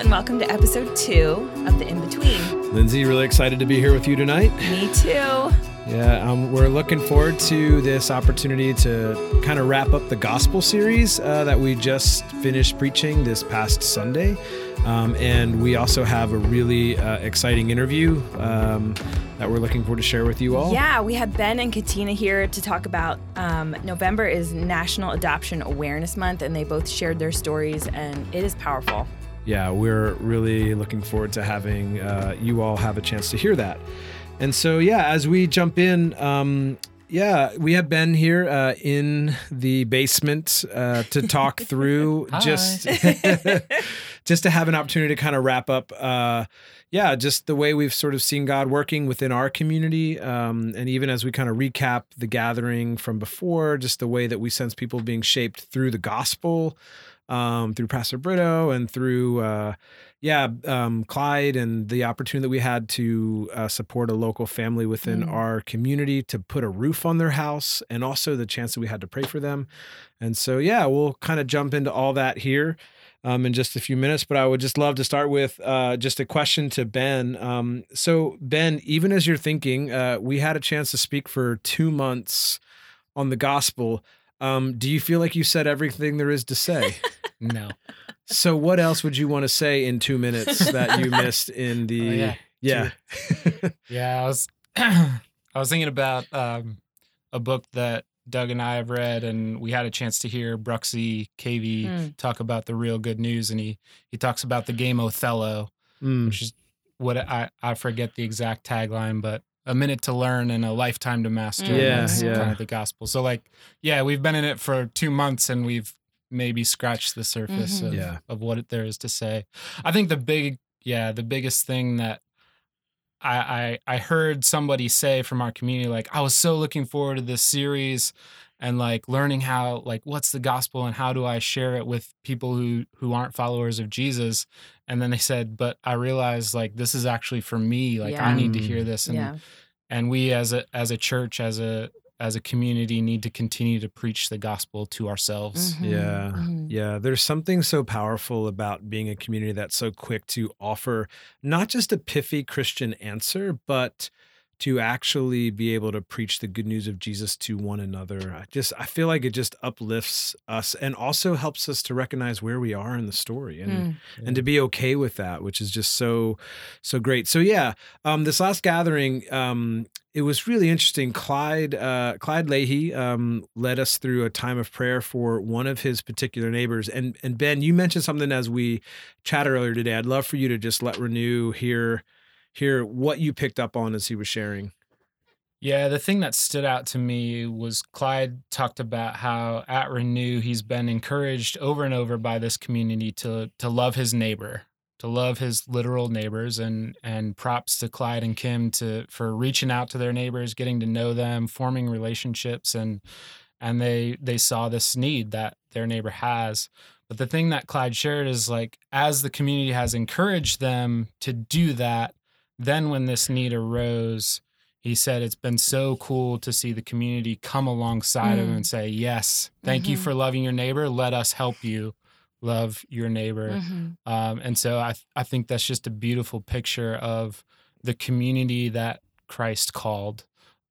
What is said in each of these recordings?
and welcome to episode two of The In Between. Lindsay, really excited to be here with you tonight. Me too. Yeah, um, we're looking forward to this opportunity to kind of wrap up the gospel series uh, that we just finished preaching this past Sunday. Um, and we also have a really uh, exciting interview um, that we're looking forward to share with you all. Yeah, we have Ben and Catina here to talk about um, November is National Adoption Awareness Month, and they both shared their stories, and it is powerful. Yeah, we're really looking forward to having uh, you all have a chance to hear that. And so, yeah, as we jump in, um, yeah, we have Ben here uh, in the basement uh, to talk through just just to have an opportunity to kind of wrap up. Uh, yeah, just the way we've sort of seen God working within our community, um, and even as we kind of recap the gathering from before, just the way that we sense people being shaped through the gospel, um, through Pastor Brito, and through uh, yeah, um, Clyde and the opportunity that we had to uh, support a local family within mm. our community to put a roof on their house, and also the chance that we had to pray for them. And so, yeah, we'll kind of jump into all that here um, in just a few minutes. But I would just love to start with uh, just a question to Ben. Um, so, Ben, even as you're thinking, uh, we had a chance to speak for two months on the gospel. Um, do you feel like you said everything there is to say? No. So, what else would you want to say in two minutes that you missed in the? Oh, yeah. Yeah. yeah. I was, I was thinking about um, a book that Doug and I have read, and we had a chance to hear Bruxy Cavey mm. talk about the real good news, and he he talks about the game Othello, mm. which is what I I forget the exact tagline, but a minute to learn and a lifetime to master. Yeah, yeah. kind of the gospel. So like, yeah, we've been in it for two months, and we've maybe scratch the surface mm-hmm. of, yeah. of what there is to say. I think the big, yeah, the biggest thing that I, I I heard somebody say from our community like I was so looking forward to this series and like learning how like what's the gospel and how do I share it with people who who aren't followers of Jesus and then they said but I realized like this is actually for me like yeah. I need to hear this and yeah. and we as a as a church as a as a community need to continue to preach the gospel to ourselves. Mm-hmm. Yeah. Mm-hmm. Yeah. There's something so powerful about being a community that's so quick to offer not just a pithy Christian answer, but to actually be able to preach the good news of Jesus to one another. I just I feel like it just uplifts us and also helps us to recognize where we are in the story and mm. and to be okay with that, which is just so so great. So yeah, um, this last gathering, um, it was really interesting. Clyde uh, Clyde Leahy um, led us through a time of prayer for one of his particular neighbors. And and Ben, you mentioned something as we chatted earlier today. I'd love for you to just let Renew hear hear what you picked up on as he was sharing. Yeah, the thing that stood out to me was Clyde talked about how at Renew he's been encouraged over and over by this community to to love his neighbor to love his literal neighbors and and props to Clyde and Kim to for reaching out to their neighbors, getting to know them, forming relationships and and they they saw this need that their neighbor has. But the thing that Clyde shared is like as the community has encouraged them to do that, then when this need arose, he said it's been so cool to see the community come alongside mm. him and say, "Yes, thank mm-hmm. you for loving your neighbor. Let us help you." love your neighbor. Mm-hmm. Um, and so I, I think that's just a beautiful picture of the community that Christ called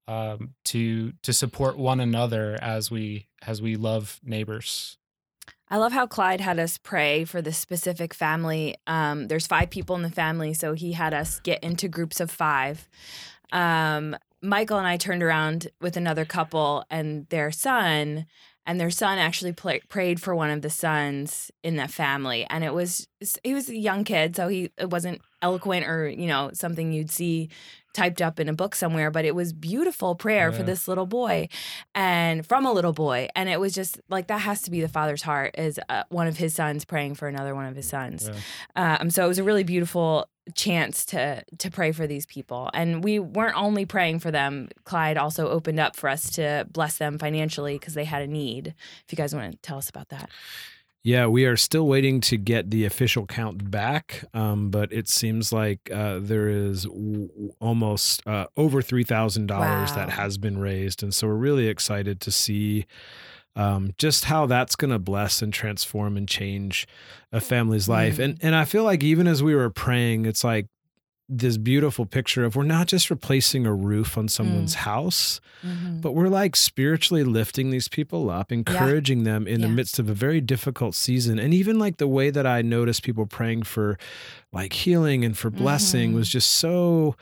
um, to to support one another as we as we love neighbors. I love how Clyde had us pray for this specific family. Um, there's five people in the family, so he had us get into groups of five. Um, Michael and I turned around with another couple and their son, and their son actually play, prayed for one of the sons in that family and it was he was a young kid so he it wasn't eloquent or you know something you'd see typed up in a book somewhere but it was beautiful prayer yeah. for this little boy and from a little boy and it was just like that has to be the father's heart is uh, one of his sons praying for another one of his sons yeah. um, so it was a really beautiful chance to to pray for these people. And we weren't only praying for them. Clyde also opened up for us to bless them financially because they had a need. If you guys want to tell us about that. Yeah, we are still waiting to get the official count back, um, but it seems like uh, there is w- almost uh, over three thousand wow. dollars that has been raised, and so we're really excited to see um, just how that's going to bless and transform and change a family's life. And and I feel like even as we were praying, it's like this beautiful picture of we're not just replacing a roof on someone's house, Mhm. but we're like spiritually lifting these people up, encouraging them in the midst of a very difficult season. And even like the way that I noticed people praying for like healing and for blessing Mhm. was just so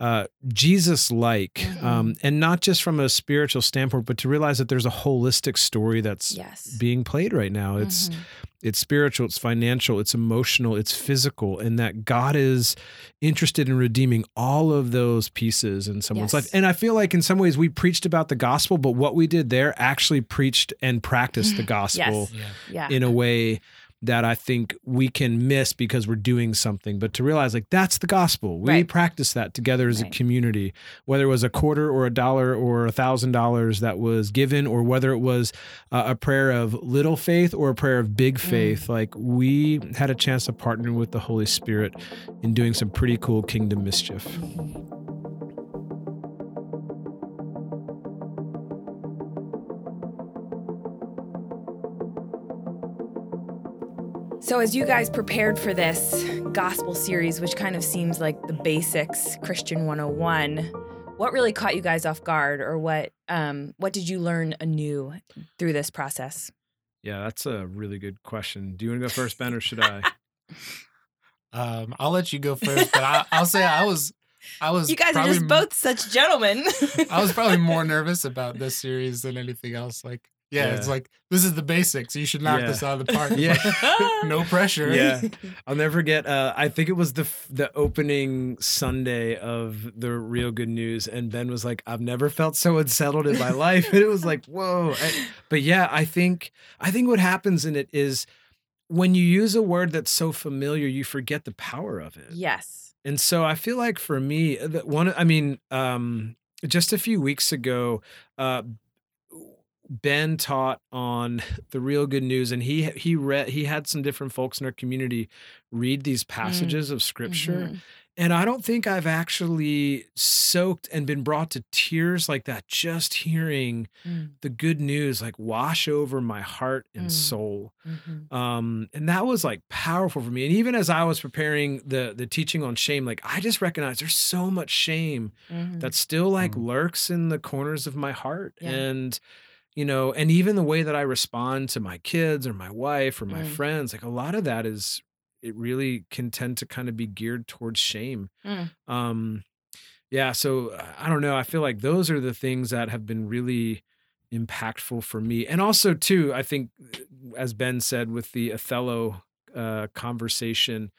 uh, Jesus like. Mhm. Um, and not just from a spiritual standpoint, but to realize that there's a holistic story that's Yes. being played right now. It's Mhm. it's spiritual, it's financial, it's emotional, it's physical, and that God is interested in redeeming all of those pieces in someone's Yes. life. And I feel like in some ways we preached about the gospel, but what we did there actually preached and practiced the gospel Yeah. yeah. in a way that I think we can miss because we're doing something. But to realize like that's the gospel. We Right. practice that together as Right. a community, whether it was a quarter or a dollar or a thousand dollars that was given, or whether it was uh, a prayer of little faith or a prayer of big faith. Like we had a chance to partner with the Holy Spirit in doing some pretty cool kingdom mischief. So, as you guys prepared for this gospel series, which kind of seems like the basics Christian 101, what really caught you guys off guard, or what um, what did you learn anew through this process? Yeah, that's a really good question. Do you want to go first, Ben, or should I? Um, I'll let you go first, but I, I'll say I was, I was. You guys are just both such gentlemen. I was probably more nervous about this series than anything else. Like, yeah, it's like this is the basics. You should knock Yeah. this out of the park. Yeah. no pressure. Yeah. I'll never forget. Uh, I think it was the f- the opening Sunday of the Real Good News, and Ben was like, "I've never felt so unsettled in my life," and it was like, "Whoa!" I- but yeah, I think I think what happens in it is when you use a word that's so familiar, you forget the power of it. yes. And so I feel like for me, one, I mean, um, just a few weeks ago, uh, Ben taught on the real good news, and he he read he had some different folks in our community read these passages of scripture, Mhm. and I don't think I've actually soaked and been brought to tears like that just hearing Mm, the good news like wash over my heart and Mm. soul mhm. um and that was like powerful for me and even as i was preparing the the teaching on shame like i just recognized there's so much shame Mhm. that still like Mm. lurks in the corners of my heart Yeah. and you know and even the way that i respond to my kids or my wife or my Mm. friends like a lot of that is it really can tend to kind of be geared towards shame Mm. um yeah so uh, i don't know i feel like those are the things that have been really impactful for me and also too i think as ben said with the othello uh conversation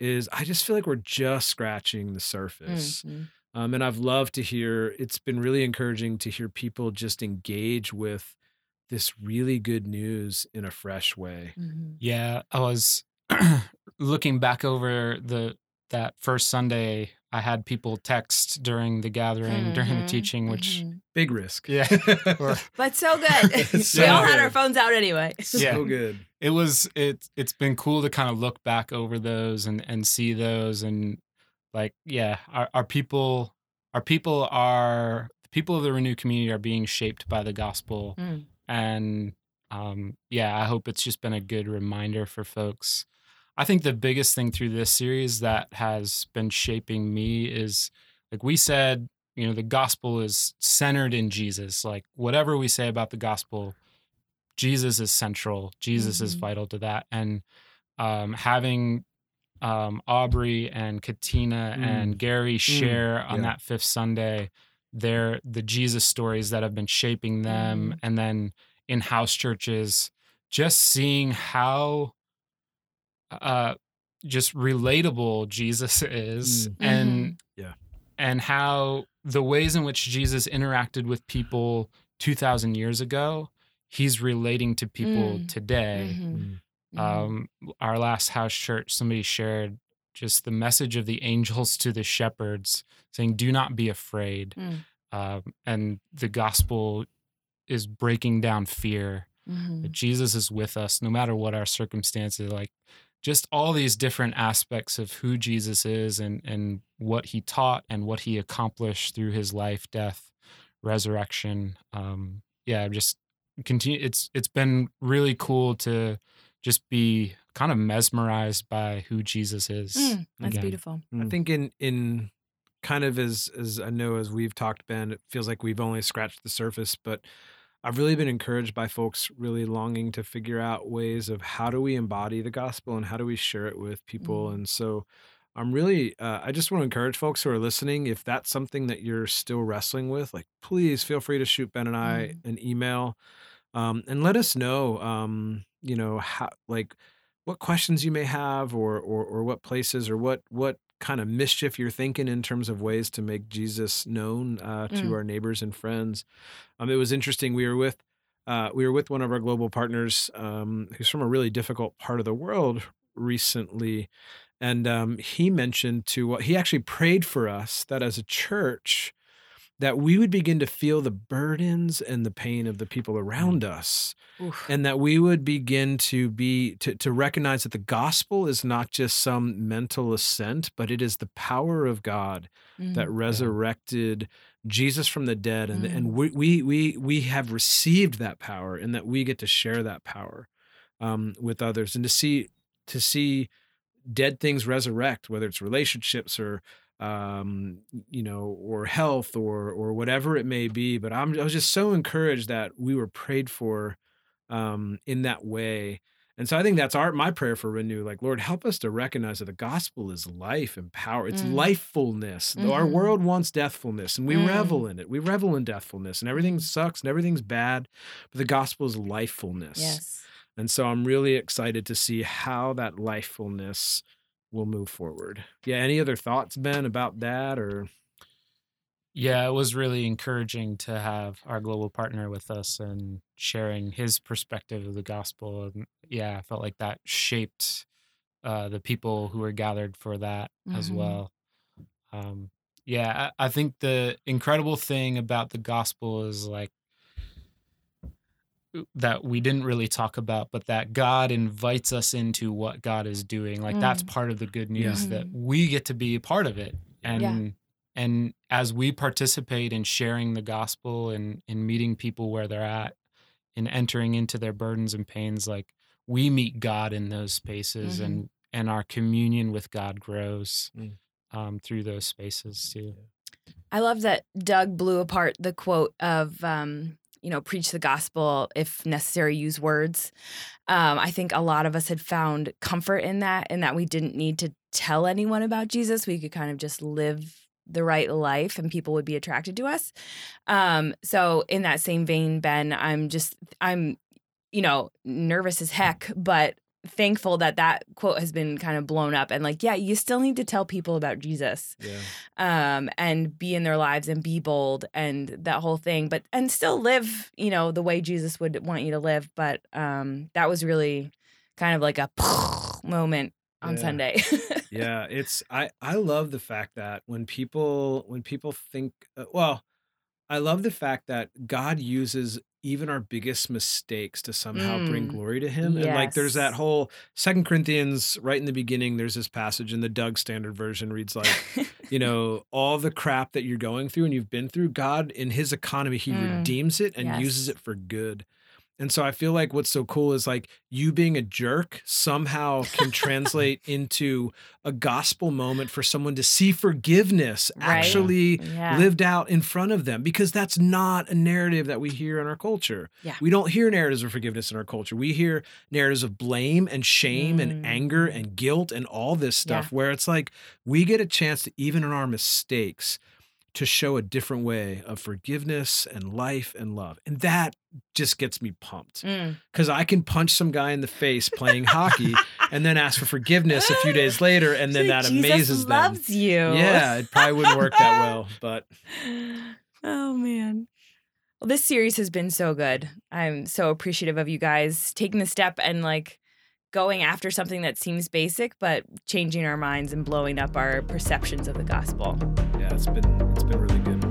is i just feel like we're just scratching the surface Mhm. Um, and I've loved to hear, it's been really encouraging to hear people just engage with this really good news in a fresh way. Mhm. Yeah, I was looking back over the that first Sunday. I had people text during the gathering, during the Mhm. teaching, which Mhm. Big risk. yeah, But so good. So we all had our phones out anyway. so Yeah. good. it was it it's been cool to kind of look back over those and and see those and like yeah our, our people our people are the people of the renew community are being shaped by the gospel. Mm. and um yeah i hope it's just been a good reminder for folks. I think the biggest thing through this series that has been shaping me is like we said you know the gospel is centered in jesus. Like whatever we say about the gospel jesus is central. Jesus is Mhm. vital to that. And um having um aubrey and catina and gary share on yeah. that fifth sunday their the jesus stories that have been shaping them Mhm. and then in house churches just seeing how uh just relatable jesus is Mm. and Yeah. and how the ways in which jesus interacted with people 2000 years ago he's relating to people Mm. today Mhm. Mhm. um our last house church somebody shared just the message of the angels to the shepherds saying do not be afraid Mm. um, and the gospel is breaking down fear Mhm. that jesus is with us no matter what our circumstances like just all these different aspects of who jesus is and and what he taught and what he accomplished through his life death resurrection um yeah just continue. It's it's been really cool to just be kind of mesmerized by who Jesus is. Mm, that's again. beautiful. I think in in kind of as as I know as we've talked, Ben, it feels like we've only scratched the surface, but I've really been encouraged by folks really longing to figure out ways of how do we embody the gospel and how do we share it with people. Mm. And so I'm really uh, I just want to encourage folks who are listening, if that's something that you're still wrestling with, like please feel free to shoot Ben and I Mm. an email um, and let us know um, you know how like what questions you may have or or or what places or what what kind of mischief you're thinking in terms of ways to make Jesus known uh, to Mm. our neighbors and friends. Um, it was interesting. We were with uh, we were with one of our global partners um, who's from a really difficult part of the world recently, and um, he mentioned to what he actually prayed for us that as a church that we would begin to feel the burdens and the pain of the people around us Oof. and that we would begin to be to, to recognize that the gospel is not just some mental assent but it is the power of god that Mm. resurrected jesus from the dead and, Mm. and we, we we we have received that power and that we get to share that power um, with others and to see to see dead things resurrect whether it's relationships or um you know or health or or whatever it may be but i'm i was just so encouraged that we were prayed for um in that way and so i think that's our my prayer for renew like lord help us to recognize that the gospel is life and power it's Mm. lifefulness Though our Mhm. world wants deathfulness and we Mm. revel in it we revel in deathfulness and everything Mm. sucks and everything's bad but the gospel is lifefulness Yes. and so I'm really excited to see how that lifefulness will move forward. Yeah. Any other thoughts, Ben, about that or? Yeah, it was really encouraging to have our global partner with us and sharing his perspective of the gospel. And yeah, I felt like that shaped uh, the people who were gathered for that as Mhm. well. Um, yeah, I, I think the incredible thing about the gospel is like that we didn't really talk about, but that God invites us into what God is doing. Like that's Mm. part of the good news Yeah. that we get to be a part of it. And Yeah. and as we participate in sharing the gospel and in meeting people where they're at and entering into their burdens and pains, like we meet God in those spaces Mhm. and and our communion with God grows Mm. um, through those spaces too. I love that Doug blew apart the quote of, um, you know, preach the gospel, if necessary, use words. Um, I think a lot of us had found comfort in that, and that we didn't need to tell anyone about Jesus. We could kind of just live the right life and people would be attracted to us. Um, so, in that same vein, Ben, I'm just, I'm, you know, nervous as heck, but thankful that that quote has been kind of blown up and like yeah you still need to tell people about jesus Yeah. um, and be in their lives and be bold and that whole thing, but and still live, you know, the way Jesus would want you to live. But um, that was really kind of like a moment on Yeah. Sunday. yeah it's i i love the fact that when people when people think uh, well i love the fact that god uses even our biggest mistakes to somehow bring Mm, glory to him and like there's that whole second corinthians right in the beginning there's this passage in the doug standard version reads like you know all the crap that you're going through and you've been through god in his economy he Mm, redeems it and yes. uses it for good and so I feel like what's so cool is like you being a jerk somehow can translate into a gospel moment for someone to see forgiveness Right. actually yeah. lived out in front of them because that's not a narrative that we hear in our culture. Yeah. We don't hear narratives of forgiveness in our culture. We hear narratives of blame and shame and Mm. anger and guilt and all this stuff where it's like we get a chance to even in our mistakes to show a different way of forgiveness and life and love. And that just gets me pumped Mm. because I can punch some guy in the face playing hockey and then ask for forgiveness a few days later, and then that Jesus amazes them. loves you. Yeah, it probably wouldn't work that well, but oh man. Well, this series has been so good. I'm so appreciative of you guys taking the step and like going after something that seems basic, but changing our minds and blowing up our perceptions of the gospel. yeah, it's been it's been really good.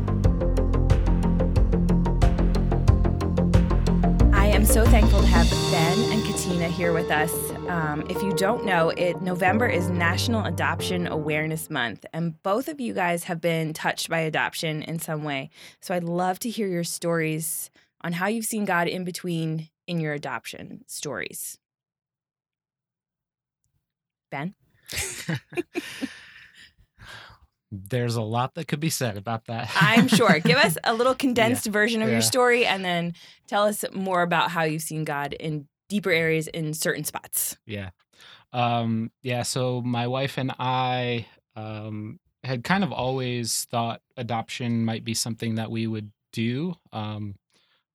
I am so thankful to have Ben and Catina here with us. Um, if you don't know, it November is National Adoption Awareness Month, and both of you guys have been touched by adoption in some way. So I'd love to hear your stories on how you've seen God in between in your adoption stories. Ben? There's a lot that could be said about that. I'm sure. Give us a little condensed yeah. version of yeah. your story and then tell us more about how you've seen God in deeper areas in certain spots. Yeah. Um, yeah. So my wife and I um, had kind of always thought adoption might be something that we would do. Um,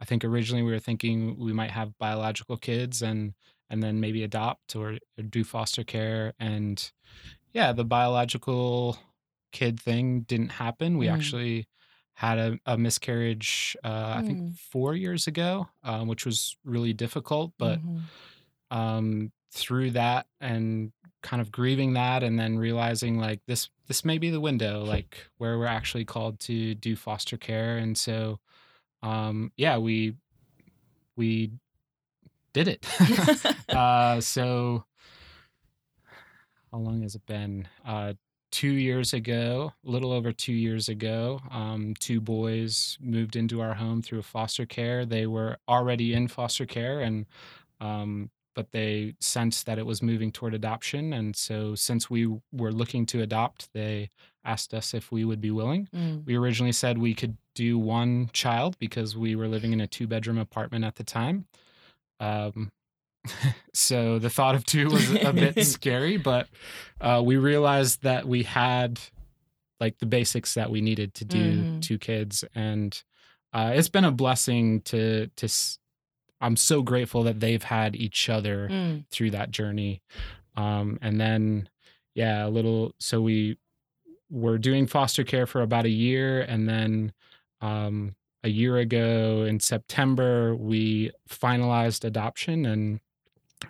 I think originally we were thinking we might have biological kids and and then maybe adopt or, or do foster care. And yeah, the biological kid thing didn't happen. We Mm. actually had a, a miscarriage, uh, I think Mm. four years ago, um, which was really difficult. But Mhm. um, through that and kind of grieving that, and then realizing like this this may be the window, like where we're actually called to do foster care. And so, um, yeah, we we did it. uh, so how long has it been? Uh, two years ago, a little over two years ago, um, two boys moved into our home through foster care. They were already in foster care, and um, but they sensed that it was moving toward adoption, and so since we were looking to adopt, they asked us if we would be willing. Mm. We originally said we could do one child because we were living in a two bedroom apartment at the time. Um, so the thought of two was a bit scary, but uh, we realized that we had like the basics that we needed to do Mhm. two kids, and uh, it's been a blessing to to. s- I'm so grateful that they've had each other Mm. through that journey. Um, and then, yeah, a little. So we were doing foster care for about a year, and then um, a year ago in September we finalized adoption, and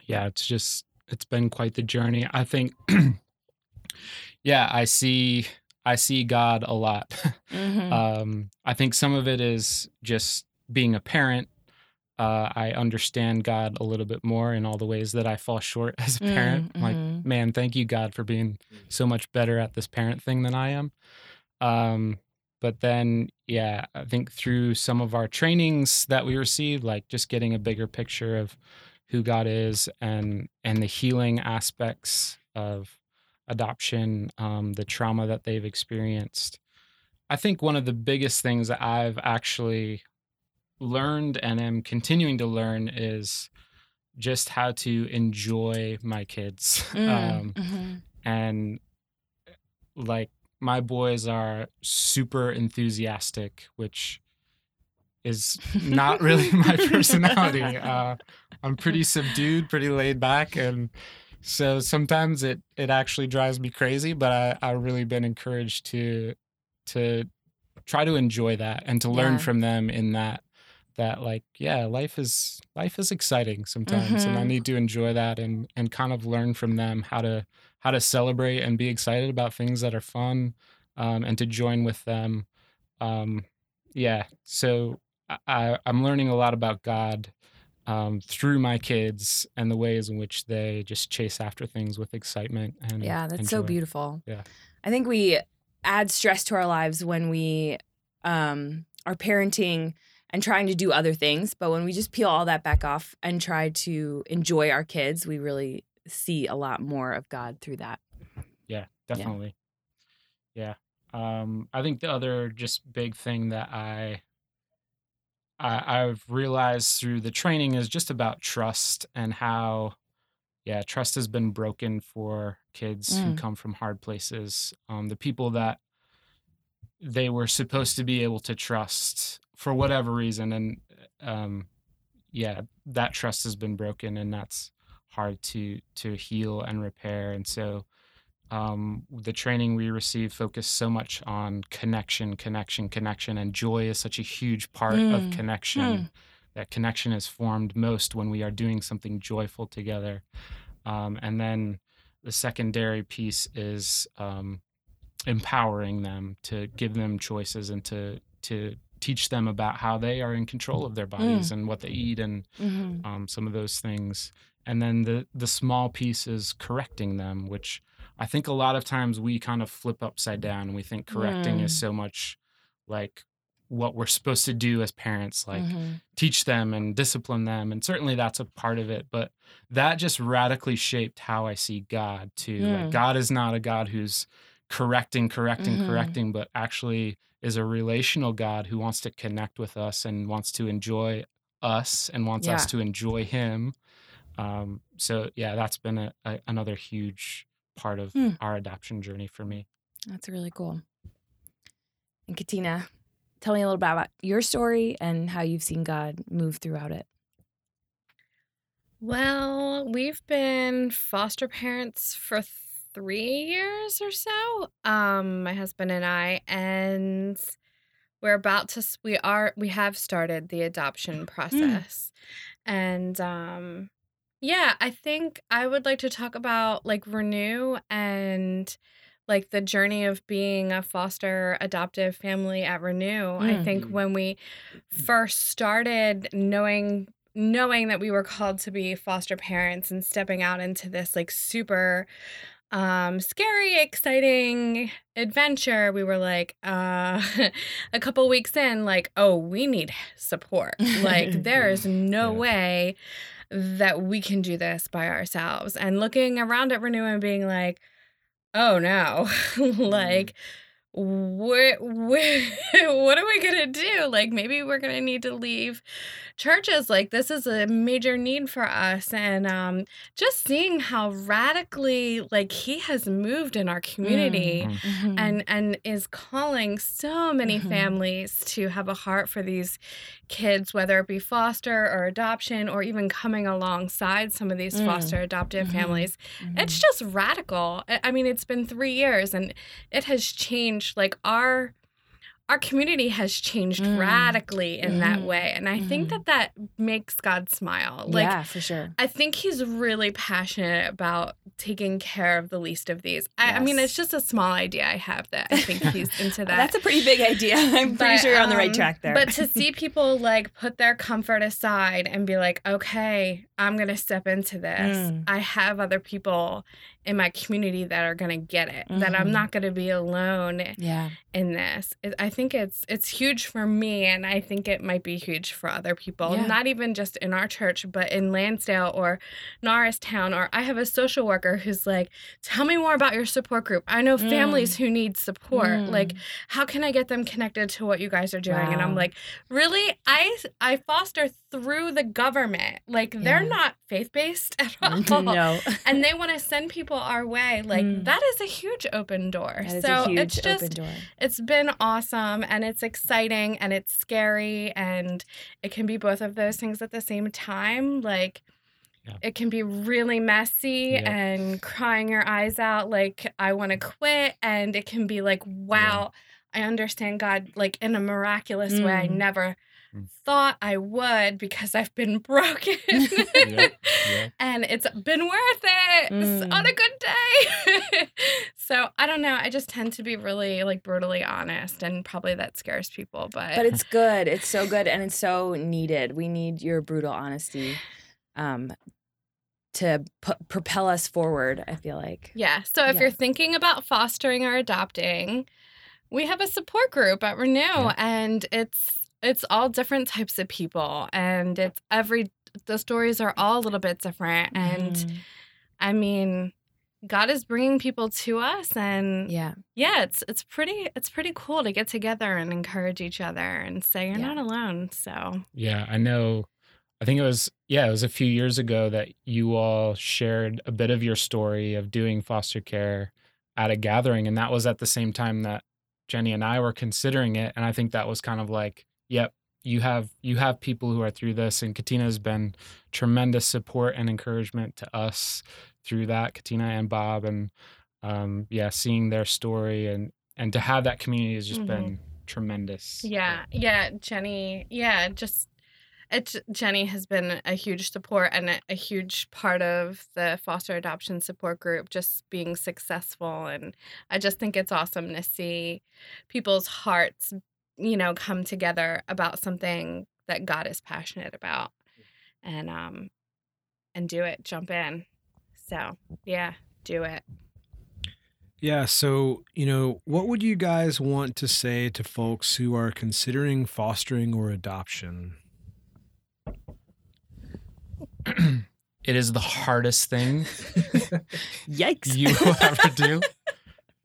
yeah, it's just it's been quite the journey. I think, yeah, I see I see God a lot. Mhm. um, I think some of it is just being a parent. Uh, I understand God a little bit more in all the ways that I fall short as a parent. Mm, Like, mhm. man, thank you, God, for being so much better at this parent thing than I am. Um, but then, yeah, I think through some of our trainings that we received, like just getting a bigger picture of who God is and and the healing aspects of adoption, um, the trauma that they've experienced. I think one of the biggest things that I've actually learned and am continuing to learn is just how to enjoy my kids. Mm, Um, mhm. and like my boys are super enthusiastic, which is not really my personality. Uh, I'm pretty subdued, pretty laid back, and so sometimes it it actually drives me crazy. But I I've really been encouraged to to try to enjoy that and to learn Yeah. from them in that that like yeah life is life is exciting sometimes and i Mhm. need to enjoy that and and kind of learn from them how to how to celebrate and be excited about things that are fun um, and to join with them um, yeah so I- i'm learning a lot about god um, through my kids and the ways in which they just chase after things with excitement and Yeah, that's so beautiful. Yeah. I think we add stress to our lives when we um, are parenting and trying to do other things. But when we just peel all that back off and try to enjoy our kids, we really see a lot more of God through that. Yeah, definitely. Yeah. Um, I think the other just big thing that I, I I've realized through the training is just about trust and how, yeah, trust has been broken for kids who Mm. come from hard places. Um, the people that they were supposed to be able to trust for whatever reason, and um, yeah, that trust has been broken, and that's hard to to heal and repair. And so, um, the training we receive focused so much on connection, connection, connection, and joy is such a huge part of Mm. connection. Hmm. That connection is formed most when we are doing something joyful together. Um, and then the secondary piece is um, empowering them to give them choices and to to teach them about how they are in control of their bodies and what they eat and Mhm. um, some of those things. And then the the small piece is correcting them, which I think a lot of times we kind of flip upside down. We think correcting is Mm. so much like what we're supposed to do as parents, like Mhm. teach them and discipline them. And certainly that's a part of it. But that just radically shaped how I see God too. Mm. Like God is not a God who's correcting, correcting, Mhm. correcting, but actually is a relational God who wants to connect with us and wants to enjoy us and wants us to enjoy him. Um, so yeah, that's been a, a, another huge part of Hmm. our adoption journey for me. That's really cool. And Catina, tell me a little bit about your story and how you've seen God move throughout it. Well, we've been foster parents for three years or so. Um, my husband and I, and we're about to. We are. We have started the adoption process, and um, yeah, I think I would like to talk about like renew and like the journey of being a foster adoptive family at renew. I think Mm. when we first started knowing knowing that we were called to be foster parents and stepping out into this like super um scary exciting adventure we were like uh a couple weeks in like oh we need support. Like there is no way that we can do this by ourselves. And looking around at renew and being like oh no. Mm-hmm. Like where, where, what are we gonna do? Like, maybe we're gonna need to leave churches. Like, this is a major need for us, and um, just seeing how radically, like, he has moved in our community, Mm. Mm-hmm. and and is calling so many Mhm. families to have a heart for these kids, whether it be foster or adoption, or even coming alongside some of these Mm. foster adoptive Mhm. families Mm-hmm. it's just radical. I I mean, it's been three years and it has changed. Like our our community has changed Mm. radically in that Mhm. way, and I think Mhm. that that makes God smile. Like yeah, for sure. I think he's really passionate about taking care of the least of these. I, I mean, it's just a small idea I have that I think he's into that. That's a pretty big idea. I'm pretty sure you're on the right um, track there. But to see people like put their comfort aside and be like, okay, I'm going to step into this. Mm. I have other people in my community that are going to get it, that I'm Mhm. not going to be alone yeah. in this. I think it's it's huge for me and I think it might be huge for other people. Yeah. Not even just in our church, but in Lansdale or Norristown or I have a social worker who's like, "Tell me more about your support group. I know Mm. families who need support. Mm. Like how can I get them connected to what you guys are doing?" And I'm like, "Really? I I foster through the government. Like they're not faith-based at all." no. And they want to send people our way. Like Mm. that is a huge open door. That is so a huge it's just open door. it's been awesome and it's exciting and it's scary and it can be both of those things at the same time like Yeah. it can be really messy Yeah. and crying your eyes out like i want to quit and it can be like wow i understand god like in a miraculous way i Mm. never Mm. Thought i would because i've been broken Yeah, yeah. and it's been worth it Mm. on a good day. so I don't know. I just tend to be really like brutally honest, and probably that scares people. But, But it's good. It's so good and it's so needed. We need your brutal honesty um to pu- propel us forward, I feel like. yeah. So if Yeah. you're thinking about fostering or adopting, we have a support group at Renew, and it's it's all different types of people, and it's every the stories are all a little bit different, and Mhm. I mean. God is bringing people to us, and yeah. yeah it's it's pretty it's pretty cool to get together and encourage each other and say you're Yeah. not alone so Yeah, I know. I think it was, yeah, it was a few years ago that you all shared a bit of your story of doing foster care at a gathering. And that was at the same time that Jenny and I were considering it. And I think that was kind of like, yep, you have you have people who are through this. And Catina's been tremendous support and encouragement to us through that, Catina and Bob. And um, yeah, seeing their story and and to have that community has just Mhm. been tremendous. yeah yeah jenny yeah just it's jenny has been a huge support and a, a huge part of the foster adoption support group just being successful and i just think it's awesome to see people's hearts you know come together about something that god is passionate about and um and do it jump in so yeah do it Yeah. So, you know, what would you guys want to say to folks who are considering fostering or adoption? it is the hardest thing Yikes. you will ever do.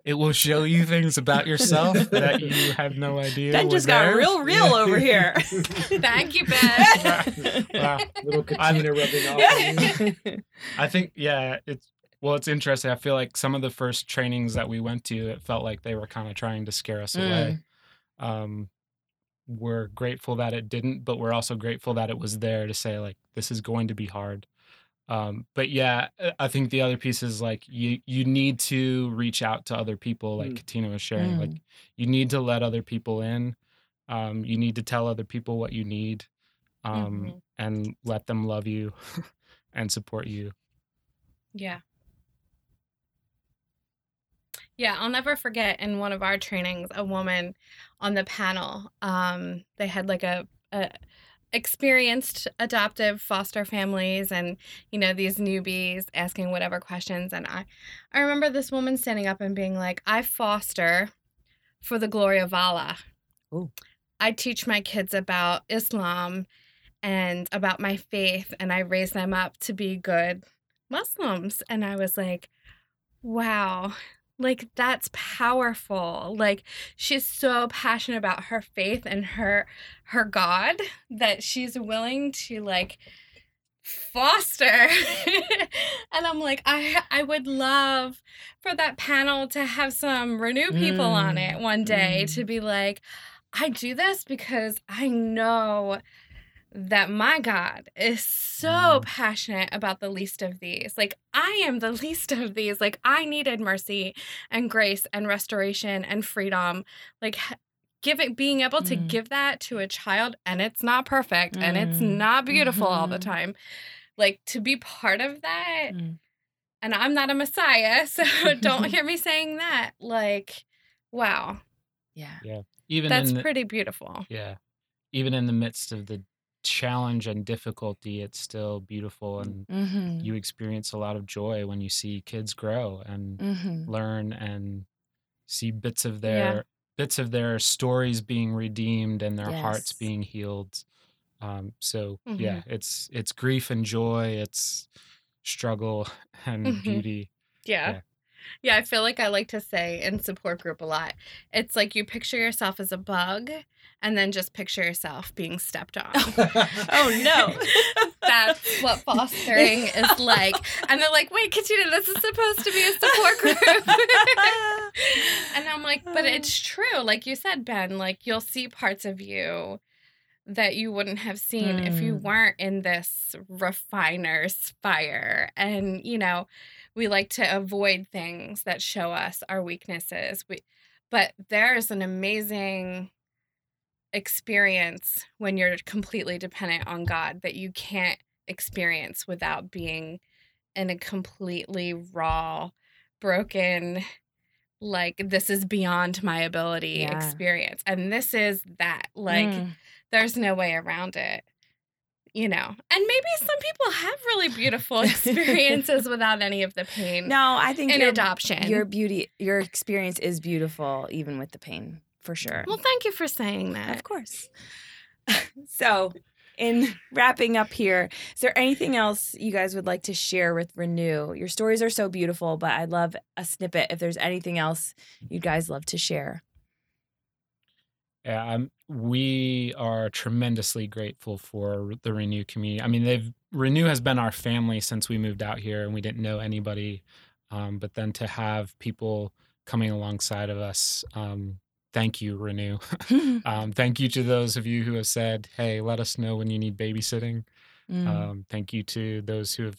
It will show you things about yourself that you have no idea. Ben just got there. real real over here. Thank you, Ben. Wow. Little Catina rubbing off. I think yeah, it's well, it's interesting. I feel like some of the first trainings that we went to, it felt like they were kind of trying to scare us away. Um, we're grateful that it didn't, but we're also grateful that it was there to say like this is going to be hard. Um, but yeah, I- think the other piece is like you you need to reach out to other people, like Mm. Catina was sharing. Mm. Like you need to let other people in. Um, you need to tell other people what you need, um, Mhm. and let them love you and support you. Yeah. Yeah, I'll never forget in one of our trainings, a woman on the panel. Um, they had like a, a experienced adoptive foster families and you know these newbies asking whatever questions and I I remember this woman standing up and being like, I foster for the glory of Allah. Ooh. I teach my kids about Islam and about my faith and I raise them up to be good Muslims. And I was like, wow, like that's powerful. Like she's so passionate about her faith and her her God that she's willing to like foster. and I'm like, I I would love for that panel to have some renew people on Mm, it one day mm. to be like, I do this because I know that my God is so Mm. passionate about the least of these. Like, I am the least of these. Like, I needed mercy and grace and restoration and freedom. Like, giving, being able to Mm. give that to a child, and it's not perfect and it's Mm. not beautiful all the Mhm. time. Like, to be part of that, Mm. and I'm not a messiah, so don't hear me saying that. Like, wow, Yeah. yeah Even that's the, pretty beautiful. yeah, even in the midst of the challenge and difficulty, it's still beautiful, and Mm-hmm. you experience a lot of joy when you see kids grow and Mm-hmm. learn and see bits of Yeah. their bits of their stories being redeemed and their hearts being healed. Um, so Mhm. yeah, it's it's grief and joy, it's struggle and Mhm. beauty. Yeah. Yeah. yeah. I feel like I like to say in support group a lot. It's like you picture yourself as a bug and then just picture yourself being stepped on. Oh, no. That's what fostering is like. And they're like, wait, Catina, this is supposed to be a support group. and I'm like, but it's true. Like you said, Ben, like you'll see parts of you that you wouldn't have seen if you Mm. weren't in this refiner's fire. And, you know, we like to avoid things that show us our weaknesses. We, but there's an amazing experience when you're completely dependent on God that you can't experience without being in a completely raw, broken, like this is beyond my ability Yeah. experience. And this is that. Like Mm. there's no way around it. You know, and maybe some people have really beautiful experiences without any of the pain No, I think in your, adoption. your beauty, your experience is beautiful, even with the pain, for sure. well, thank you for saying that. Of course. so, in wrapping up here, is there anything else you guys would like to share with Renew? Your stories are so beautiful, but I'd love a snippet if there's anything else you guys love to share. Yeah, um, we are tremendously grateful for the Renew community. I mean, they've Renew has been our family since we moved out here, and we didn't know anybody. Um, but then to have people coming alongside of us, um, thank you, Renew. um, thank you to those of you who have said, "Hey, let us know when you need babysitting." Mm. Um, thank you to those who have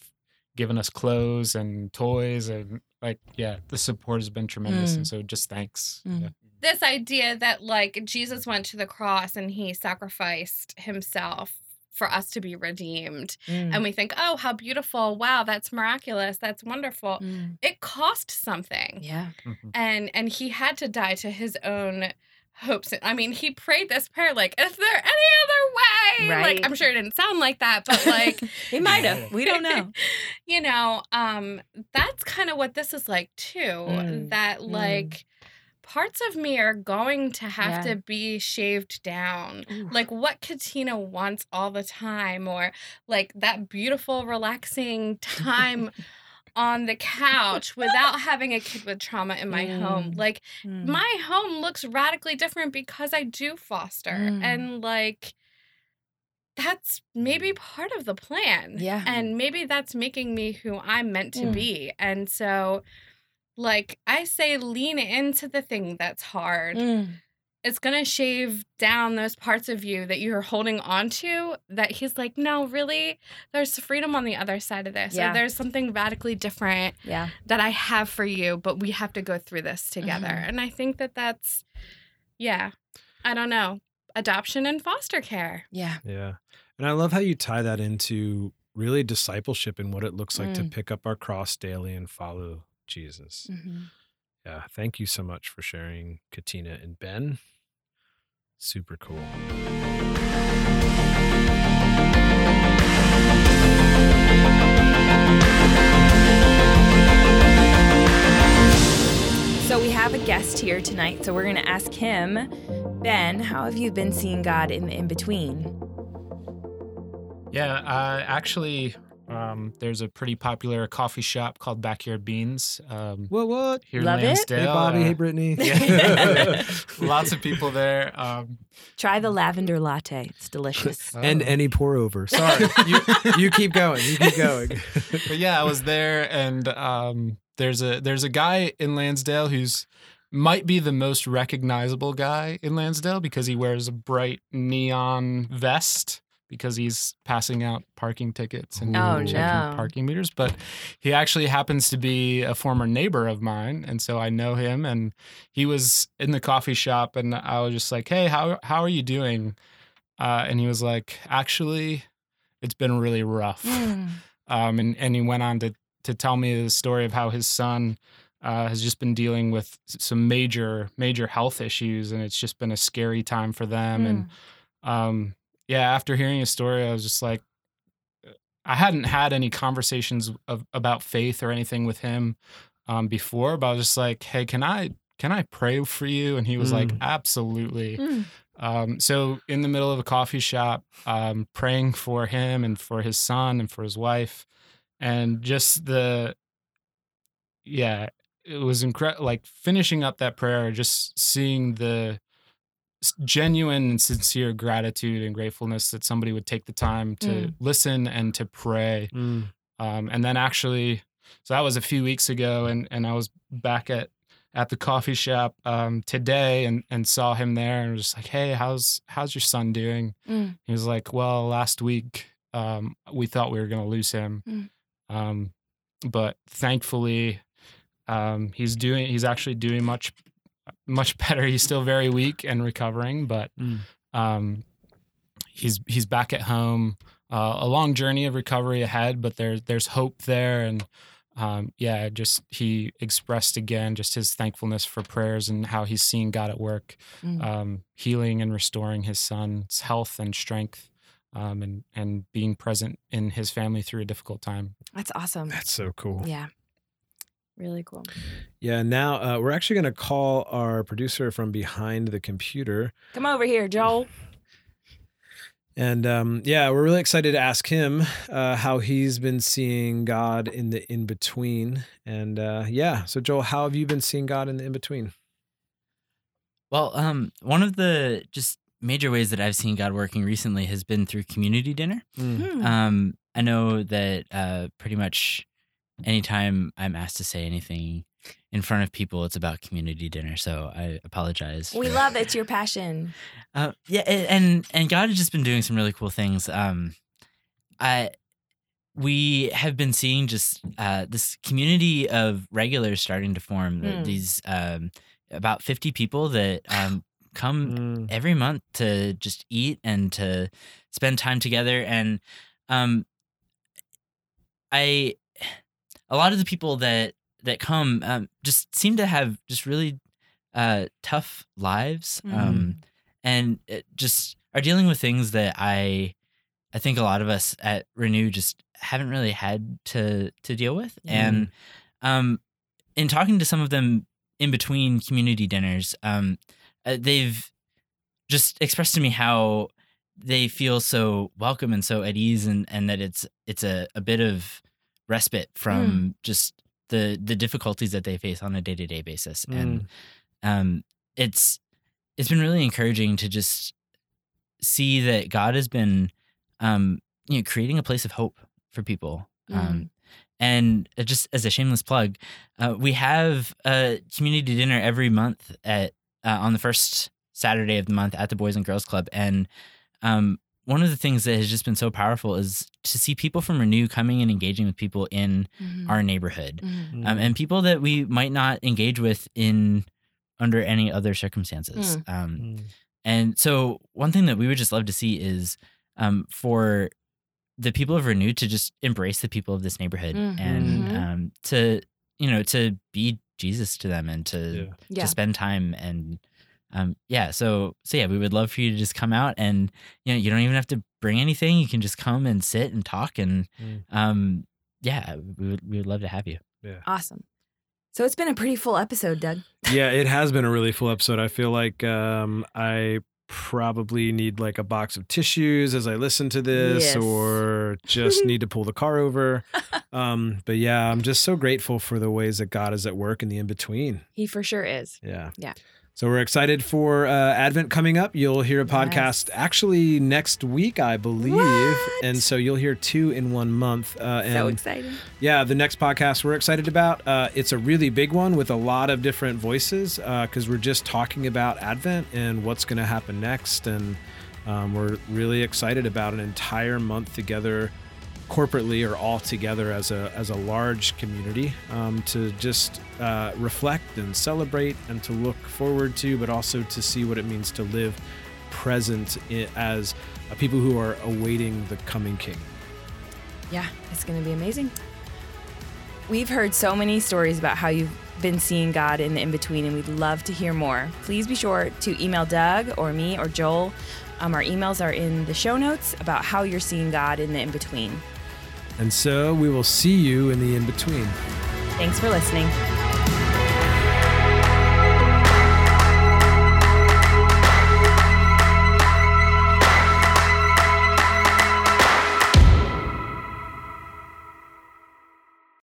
given us clothes and toys, and like, yeah, the support has been tremendous, Mm. and so just thanks. Mm. Yeah. This idea that like Jesus went to the cross and he sacrificed himself for us to be redeemed. Mm. And we think, oh, how beautiful. Wow, that's miraculous. That's wonderful. Mm. It cost something. Yeah. Mhm. and and he had to die to his own hopes. I mean, he prayed this prayer like, "Is there any other way?" Right. Like, I'm sure it didn't sound like that, but like, He might have. We don't know. you know, um, that's kind of what this is like too. Mm. That Mm. Parts of me are going to have Yeah. to be shaved down. Ooh. Like what Catina wants all the time, or like that beautiful, relaxing time on the couch without having a kid with trauma in my home. Mm. Like Mm. my home looks radically different because I do foster. Mm. And like that's maybe part of the plan. Yeah. And maybe that's making me who I'm meant to Mm. be. And so like I say lean into the thing that's hard. Mm. It's going to shave down those parts of you that you're holding on to that he's like, "No, really? There's freedom on the other side of this. Yeah. Or there's something radically different Yeah. that I have for you, but we have to go through this together. Mhm. And I think that that's, yeah, I don't know, adoption and foster care. Yeah. Yeah. And I love how you tie that into really discipleship and what it looks like to Mm. pick up our cross daily and follow Jesus. Mhm. Yeah. Thank you so much for sharing, Catina and Ben. Super cool. So we have a guest here tonight. So we're going to ask him, Ben, how have you been seeing God in the in between? Yeah, uh, actually, um, there's a pretty popular coffee shop called Backyard Beans um, What, what? here Love in it. Lansdale. Hey, Bobby. Uh, hey, Brittany. yeah. Lots of people there. Um, Try the lavender latte. It's delicious. and oh. any pour over. Sorry. you, you keep going. You keep going. but yeah, I was there, and um, there's a there's a guy in Lansdale who's might be the most recognizable guy in Lansdale because he wears a bright neon vest because he's passing out parking tickets and Oh, checking no. parking meters. But he actually happens to be a former neighbor of mine, and so I know him. And he was in the coffee shop, and I was just like, "Hey, how how are you doing?" Uh, and he was like, "Actually, it's been really rough." Mm. um, and and he went on to to tell me the story of how his son uh, has just been dealing with some major major health issues, and it's just been a scary time for them. And um, yeah, after hearing his story, I was just like, I hadn't had any conversations of, about faith or anything with him um, before, but I was just like, hey, can I can I pray for you? And he was like, Mm. absolutely. Mm. Um, so in the middle of a coffee shop, um, praying for him and for his son and for his wife, and just the, yeah, it was incredible. Like finishing up that prayer, just seeing the s- genuine and sincere gratitude and gratefulness that somebody would take the time to Mm. listen and to pray. Mm. Um, and then actually, so that was a few weeks ago, and and I was back at at the coffee shop um, today and and saw him there and was just like, hey, how's how's your son doing? Mm. He was like, well, last week um, we thought we were gonna lose him, Mm. um, but thankfully um, he's doing he's actually doing much much better. He's still very weak and recovering, but Mm. um, he's he's back at home. Uh, a long journey of recovery ahead, but there's there's hope there, and um, yeah, just he expressed again just his thankfulness for prayers and how he's seeing God at work, Mm. um, healing and restoring his son's health and strength, um, and and being present in his family through a difficult time. That's awesome. That's so cool. Yeah. Really cool. Yeah. Now uh, we're actually going to call our producer from behind the computer. Come over here, Joel. And um, yeah, we're really excited to ask him uh, how he's been seeing God in the in between. And uh, yeah, so Joel, how have you been seeing God in the in between? Well, um, one of the just major ways that I've seen God working recently has been through community dinner. Hmm. Um, I know that uh, pretty much anytime I'm asked to say anything in front of people, it's about community dinner. So I apologize. we for- love it. It's your passion. Uh, yeah, and and God has just been doing some really cool things. Um, I we have been seeing just uh, this community of regulars starting to form. the- Hmm. These um, about fifty people that um, come Mm. every month to just eat and to spend time together and um i a lot of the people that that come um, just seem to have just really uh, tough lives, Mm. um, and it just are dealing with things that I I think a lot of us at Renew just haven't really had to to deal with, Yeah. and um, in talking to some of them in between community dinners, um, uh, they've just expressed to me how they feel so welcome and so at ease and, and that it's it's a, a bit of respite from just the the difficulties that they face on a day-to-day basis. And um it's it's been really encouraging to just see that God has been um you know creating a place of hope for people. Um and uh, just as a shameless plug uh, we have a community dinner every month at uh, on the first Saturday of the month at the Boys and Girls Club. And um one of the things that has just been so powerful is to see people from Renew coming and engaging with people in Mhm. our neighborhood Mhm. um, and people that we might not engage with in under any other circumstances. Um, Mm. and so, one thing that we would just love to see is um, for the people of Renew to just embrace the people of this neighborhood Mhm. and Mhm. um, to you know to be Jesus to them and to Yeah. Yeah. to spend time and um, yeah. So so yeah, we would love for you to just come out and you know you don't even have to bring anything. You can just come and sit and talk and Mm. um, yeah, we would we would love to have you. Awesome. So it's been a pretty full episode, Doug. yeah, it has been a really full episode. I feel like um, I probably need like a box of tissues as I listen to this, Yes. or just need to pull the car over. Um, but yeah, I'm just so grateful for the ways that God is at work in the in between. He for sure is. Yeah. Yeah. So we're excited for uh, Advent coming up. You'll hear a podcast Yes. actually next week, I believe, What? and so you'll hear two in one month. Uh, and so exciting. yeah, the next podcast we're excited about. Uh, it's a really big one with a lot of different voices because we're just talking about Advent and what's going to happen next, and um, we're really excited about an entire month together, corporately or all together as a as a large community, um, to just uh, reflect and celebrate and to look forward to, but also to see what it means to live present as a people who are awaiting the coming King. Yeah, it's going to be amazing. We've heard so many stories about how you've been seeing God in the in between, and we'd love to hear more. Please be sure to email Doug or me or Joel. Um, our emails are in the show notes about how you're seeing God in the in between. And so we will see you in the in between. Thanks for listening.